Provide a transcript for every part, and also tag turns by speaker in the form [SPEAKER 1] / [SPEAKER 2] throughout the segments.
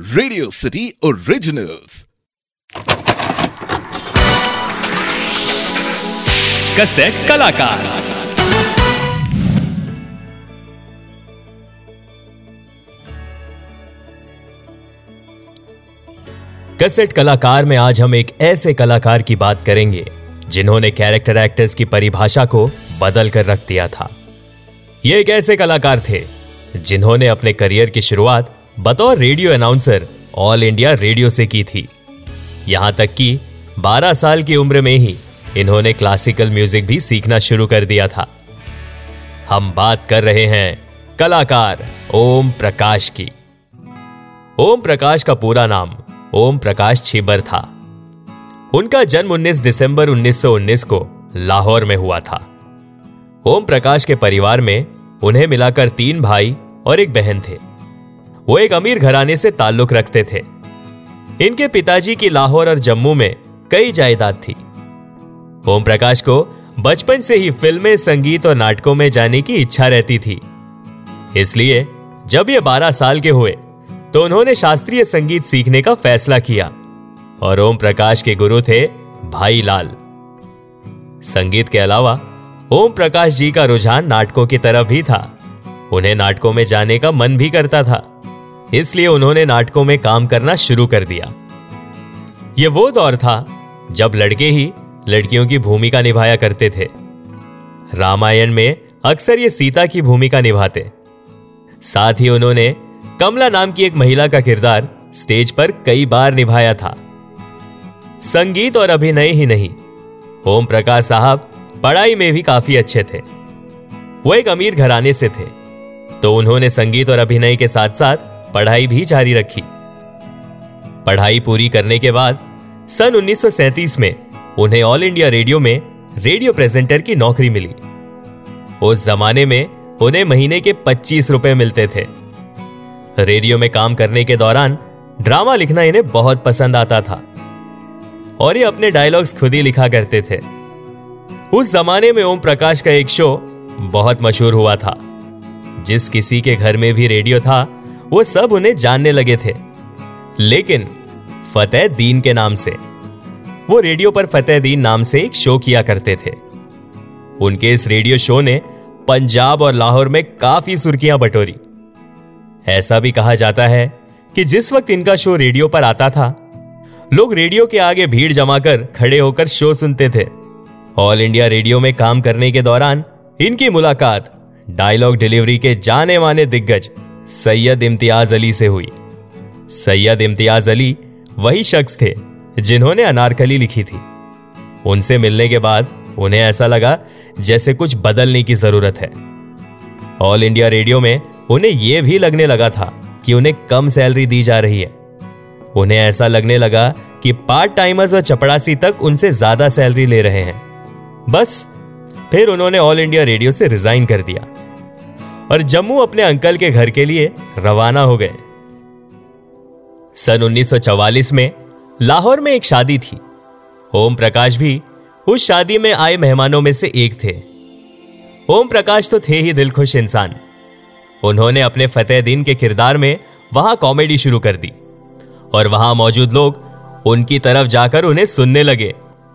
[SPEAKER 1] Radio city originals
[SPEAKER 2] cassette कलाकार cassette कलाकार में आज हम एक ऐसे कलाकार की बात करेंगे, जिन्होंने कैरेक्टर एक्टर्स की परिभाषा को बदल कर रख दिया था। ये एक ऐसे कलाकार थे, जिन्होंने अपने करियर की शुरुआत बतौर radio announcer all India radio से की थी। यहाँ तक कि 12 साल की उम्र में ही इन्होंने क्लासिकल म्यूज़िक भी सीखना शुरू कर दिया था। हम बात कर रहे हैं कलाकार ओम प्रकाश की। ओम प्रकाश का पूरा नाम ओम प्रकाश छिबर था। उनका जन्म 19 दिसंबर 1919 को लाहौर में हुआ था। ओम प्रकाश के परिवार में उन्हें मिलाकर तीन भाई और एक बहन थे। वो एक अमीर घराने से ताल्लुक रखते थे। इनके पिताजी की लाहौर और जम्मू में कई जायदाद थी। ओम प्रकाश को बचपन से ही फ़िल्में, संगीत और नाटकों में जाने की इच्छा रहती थी। इसलिए जब ये 12 साल के हुए तो उन्होंने शास्त्रीय संगीत सीखने का फैसला किया और ओम प्रकाश के गुरु थे भाई लाल संगीत के अलावा ओम प्रकाश जी का रुझान नाटकों की तरफ़ भी था। उन्हें नाटकों में जाने का मन भी करता था। इसलिए उन्होंने नाटकों में काम करना शुरू कर दिया। यह वो दौर था जब लड़के ही लड़कियों की भूमिका निभाया करते थे। रामायण में अक्सर ये सीता की भूमिका निभाते। साथ ही उन्होंने कमला नाम की एक महिला का किरदार स्टेज पर कई बार निभाया था। संगीत और अभिनय ही नहीं, ओम प्रकाश साहब पढ़ाई में भी काफ़ी अच्छे थे। वो एक अमीर घराने से थे तो उन्होंने संगीत और अभिनय के साथ साथ पढ़ाई भी जारी रखी। पढ़ाई पूरी करने के बाद, सन 1937 में उन्हें ऑल इंडिया रेडियो में रेडियो प्रेजेंटर की नौकरी मिली। उस जमाने में उन्हें महीने के 25 रुपए मिलते थे। रेडियो में काम करने के दौरान ड्रामा लिखना इन्हें बहुत पसंद आता था। और ये अपने डायलॉग्स खुद ही लिखा करते थे। उस जमाने में ओम प्रकाश का एक शो बहुत मशहूर हुआ था, जिस किसी के घर में भी रेडियो था वो सब उन्हें जानने लगे थे। लेकिन फतेह दीन के नाम से, वो रेडियो पर फतेह दीन नाम से एक शो किया करते थे। उनके इस रेडियो शो ने पंजाब और लाहौर में काफ़ी सुर्खियाँ बटोरी। ऐसा भी कहा जाता है कि जिस वक्त इनका शो रेडियो पर आता था, लोग रेडियो के आगे भीड़ जमाकर खड़े होकर शो सुनते थे। ऑल इंडिया रेडियो में काम करने के दौरान इनकी मुलाकात डायलॉग डिलीवरी के जाने माने दिग्गज सैयद इम्तियाज़ अली से हुई। सैयद इम्तियाज़ अली वही शख्स थे जिन्होंने अनारकली लिखी थी। उनसे मिलने के बाद उन्हें ऐसा लगा जैसे कुछ बदलने की ज़रूरत है। ऑल इंडिया रेडियो में उन्हें यह भी लगने लगा था कि उन्हें कम सैलरी दी जा रही है। उन्हें ऐसा लगने लगा कि पार्ट टाइमर्स और चपड़ासी तक उनसे ज़्यादा सैलरी ले रहे हैं। बस, फिर उन्होंने ऑल इंडिया रेडियो से रिजाइन कर दिया। और जम्मू अपने अंकल के घर के लिए रवाना हो गए। सन 1944 में लाहौर में एक शादी थी। ओम प्रकाश भी उस शादी में आए मेहमानों में से एक थे। ओम प्रकाश तो थे ही दिलखुश इंसान। उन्होंने अपने फतेह दिन के किरदार में वहाँ कॉमेडी शुरू कर दी और वहाँ मौजूद लोग उनकी तरफ़ जाकर उन्हें सुनने लगे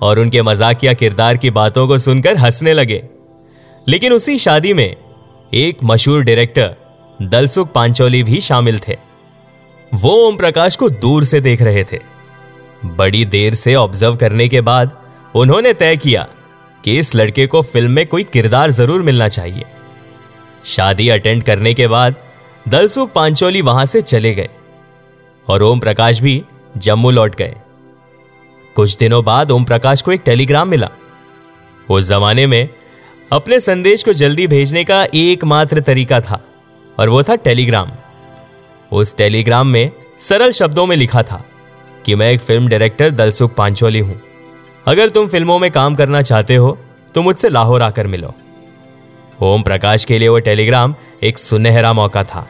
[SPEAKER 2] और उनके मजाकिया किरदार की बातों को सुनकर हंसने लगे। लेकिन उसी शादी में एक मशहूर डायरेक्टर दलसुख पांचोली भी शामिल थे। वो ओम प्रकाश को दूर से देख रहे थे। बड़ी देर से ऑब्ज़र्व करने के बाद उन्होंने तय किया कि इस लड़के को फ़िल्म में कोई किरदार ज़रूर मिलना चाहिए। शादी अटेंड करने के बाद दलसुख पांचोली वहाँ से चले गए और ओम प्रकाश भी जम्मू लौट गए। कुछ दिनों बाद ओम प्रकाश को एक टेलीग्राम मिला। उस जमाने में अपने संदेश को जल्दी भेजने का एकमात्र तरीका था, और वो था टेलीग्राम। उस टेलीग्राम में सरल शब्दों में लिखा था कि मैं एक फ़िल्म डायरेक्टर दलसुख पांचोली हूँ। अगर तुम फ़िल्मों में काम करना चाहते हो तो मुझसे लाहौर आकर मिलो। ओम प्रकाश के लिए वो टेलीग्राम एक सुनहरा मौका था।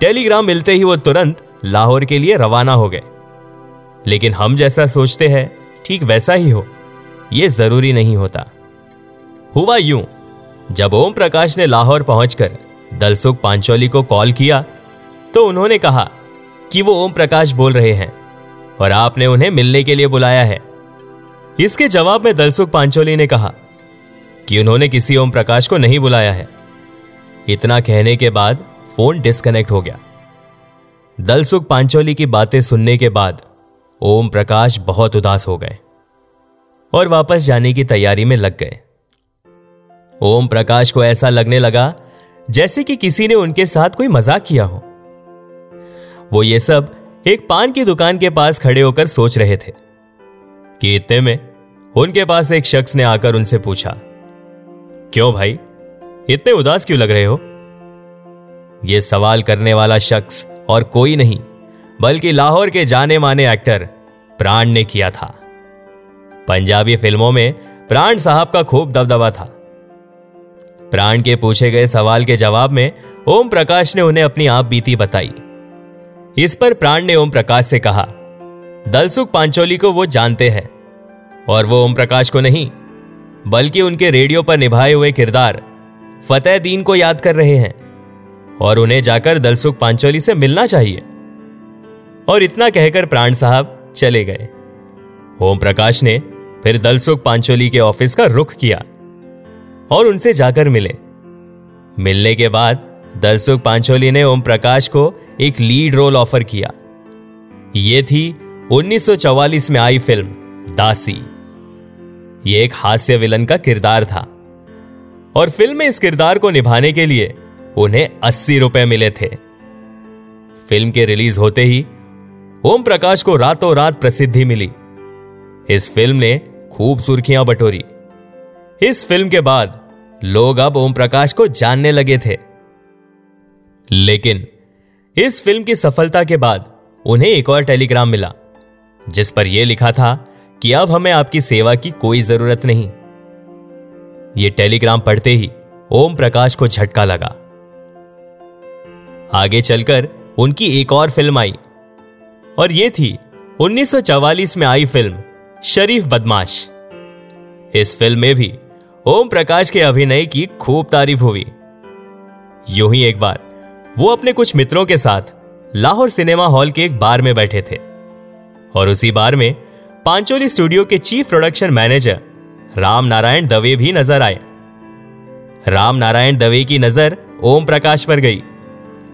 [SPEAKER 2] टेलीग्राम मिलते ही वो तुरंत लाहौर के लिए रवाना हो गए। लेकिन हम जैसा सोचते हैं, ठीक वैसा ही हो। यह ज़रूरी नहीं होता। हुआ यूँ। जब ओम प्रकाश ने लाहौर पहुंचकर दलसुख पांचोली को कॉल किया तो उन्होंने कहा कि वो ओम प्रकाश बोल रहे हैं और आपने उन्हें मिलने के लिए बुलाया है। इसके जवाब में दलसुख पांचोली ने कहा कि उन्होंने किसी ओम प्रकाश को नहीं बुलाया है। इतना कहने के बाद फ़ोन डिस्कनेक्ट हो गया। दलसुख पांचोली की बातें सुनने के बाद ओम प्रकाश बहुत उदास हो गए और वापस जाने की तैयारी में लग गए। ओम प्रकाश को ऐसा लगने लगा जैसे कि किसी ने उनके साथ कोई मज़ाक किया हो। वो ये सब एक पान की दुकान के पास खड़े होकर सोच रहे थे कि इतने में उनके पास एक शख्स ने आकर उनसे पूछा, क्यों भाई? इतने उदास क्यों लग रहे हो? यह सवाल करने वाला शख्स और कोई नहीं, बल्कि लाहौर के जाने माने एक्टर प्राण ने किया था। पंजाबी फ़िल्मों में प्राण साहब का खूब दबदबा था। प्राण के पूछे गए सवाल के जवाब में ओम प्रकाश ने उन्हें अपनी आप बीती बताई। इस पर प्राण ने ओम प्रकाश से कहा, दलसुख पांचोली को वो जानते हैं, और वो ओम प्रकाश को नहीं, बल्कि उनके रेडियो पर निभाए हुए किरदार फतेह दीन को याद कर रहे हैं, और उन्हें जाकर दलसुख पांचोली से मिलना चाहिए। और इतना कहकर प्राण साहब चले गए। ओम प्रकाश ने फिर दलसुख पांचोली के ऑफ़िस का रुख किया। और उनसे जाकर मिले। मिलने के बाद दलसुख पांचोली ने ओम प्रकाश को एक लीड रोल ऑफ़र किया। यह थी 1944 में आई फ़िल्म, दासी। यह एक हास्य विलन का किरदार था। और फ़िल्म में इस किरदार को निभाने के लिए उन्हें अस्सी रुपए मिले थे। फ़िल्म के रिलीज़ होते ही ओम प्रकाश को रातों रात प्रसिद्धि मिली। इस फ़िल्म ने खूब सुर्खियाँ बटोरी। इस फ़िल्म के बाद लोग अब ओम प्रकाश को जानने लगे थे। लेकिन इस फ़िल्म की सफलता के बाद उन्हें एक और टेलीग्राम मिला, जिस पर यह लिखा था कि अब हमें आपकी सेवा की कोई ज़रूरत नहीं। यह टेलीग्राम पढ़ते ही ओम प्रकाश को झटका लगा। आगे चलकर उनकी एक और फ़िल्म आई, और यह थी 1944 में आई फ़िल्म शरीफ बदमाश। इस फ़िल्म में भी ओम प्रकाश के अभिनय की खूब तारीफ़ हुई। यूँ ही एक बार, वो अपने कुछ मित्रों के साथ लाहौर सिनेमा हॉल के एक बार में बैठे थे। और उसी बार में पांचोली स्टूडियो के chief production manager Ram Narayan Dave भी नज़र आए। राम नारायण दवे की नज़र ओम प्रकाश पर गई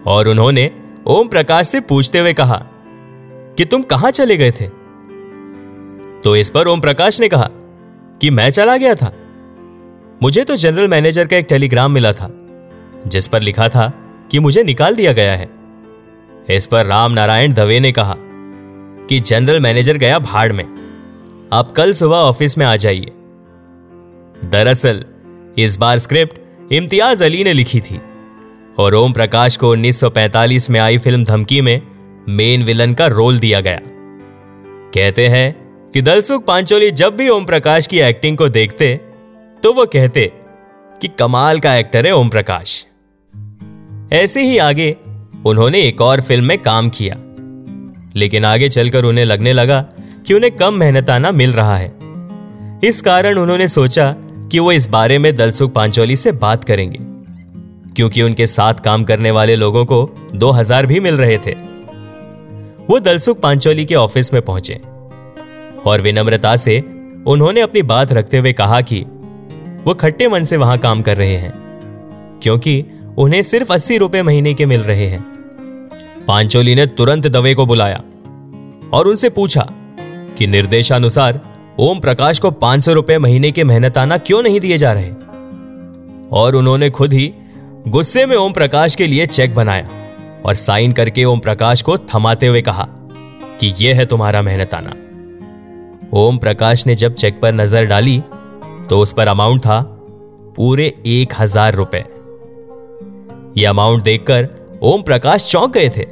[SPEAKER 2] और उन्होंने ओम प्रकाश से पूछते हुए कहा कि तुम कहाँ चले गए थे? तो इस पर ओम प्रकाश ने कहा कि मैं चला गया था। मुझे तो जनरल मैनेजर का एक टेलीग्राम मिला था, जिस पर लिखा था कि मुझे निकाल दिया गया है। इस पर राम नारायण दवे ने कहा कि जनरल मैनेजर गया भाड़ में। आप कल सुबह ऑफ़िस में आ जाइए। दरअसल, इस बार स्क्रिप्ट इम्तियाज़ अली ने लिखी थी, और ओम प्रकाश को 1945 में आई फ़िल्म धमकी में मेन विलन का रोल दिया गया। कहते हैं कि दलसुख पांचोली जब भी ओम प्रकाश की एक्टिंग को देखते तो वो कहते कि कमाल का एक्टर है ओम प्रकाश ऐसे ही आगे उन्होंने एक और फ़िल्म में काम किया। लेकिन आगे चलकर उन्हें लगने लगा कि उन्हें कम मेहनताना मिल रहा है। इस कारण उन्होंने सोचा कि वो इस बारे में दलसुख पांचोली से बात करेंगे। क्योंकि उनके साथ काम करने वाले लोगों को दो हज़ार भी मिल रहे थे। वो दलसुख पांचोली के ऑफ़िस में पहुँचे। और विनम्रता से उन्होंने अपनी बात रखते हुए कहा कि वो खट्टे मन से वहाँ काम कर रहे हैं, क्योंकि उन्हें सिर्फ़ अस्सी रुपए महीने के मिल रहे हैं। पांचोली ने तुरंत दवे को बुलाया और उनसे पूछा कि निर्देशानुसार ओम प्रकाश को पाँच सौ रुपए महीने के मेहनताना क्यों नहीं दिए जा रहे? और उन्होंने खुद ही गुस्से में ओम प्रकाश के लिए चेक बनाया और साइन करके ओम प्रकाश को थमाते हुए कहा कि यह है तुम्हारा मेहनताना ओम प्रकाश ने जब चेक पर नज़र डाली तो उस पर अमाउंट था पूरे एक हज़ार रुपए। यह अमाउंट देखकर ओम प्रकाश चौंक गए थे,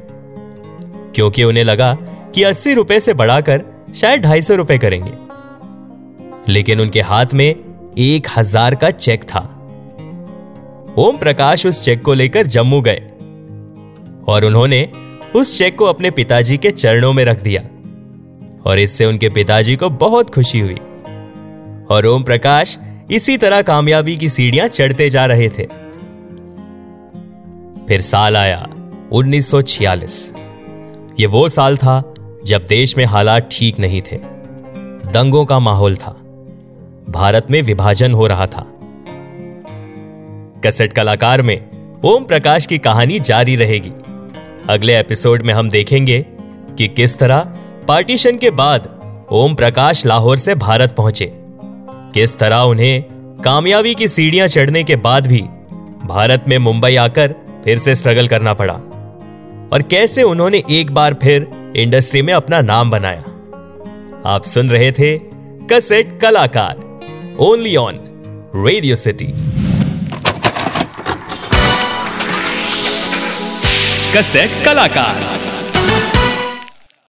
[SPEAKER 2] क्योंकि उन्हें लगा कि अस्सी रुपए से बढ़ाकर शायद ढाई सौ रुपए करेंगे। लेकिन उनके हाथ में एक हज़ार का चेक था। ओम प्रकाश उस चेक को लेकर जम्मू गए और उन्होंने उस चेक को अपने पिताजी के चरणों में रख दिया और इससे उनके पिताजी को बहुत खुशी हुई। और ओम प्रकाश इसी तरह कामयाबी की सीढ़ियाँ चढ़ते जा रहे थे। फिर साल आया 1946 ये वो साल था जब देश में हालात ठीक नहीं थे। दंगों का माहौल था। भारत में विभाजन हो रहा था। कसेट कलाकार में ओम प्रकाश की कहानी जारी रहेगी। अगले एपिसोड में हम देखेंगे कि किस तरह पार्टीशन के बाद ओम प्रकाश लाहौर से भारत पहुँचे। किस तरह उन्हें कामयाबी की सीढ़ियाँ चढ़ने के बाद भी भारत में मुंबई आकर फिर से स्ट्रगल करना पड़ा। और कैसे उन्होंने एक बार फिर इंडस्ट्री में अपना नाम बनाया? आप सुन रहे थे कसेट कलाकार only on Radio City
[SPEAKER 1] cassette कलाकार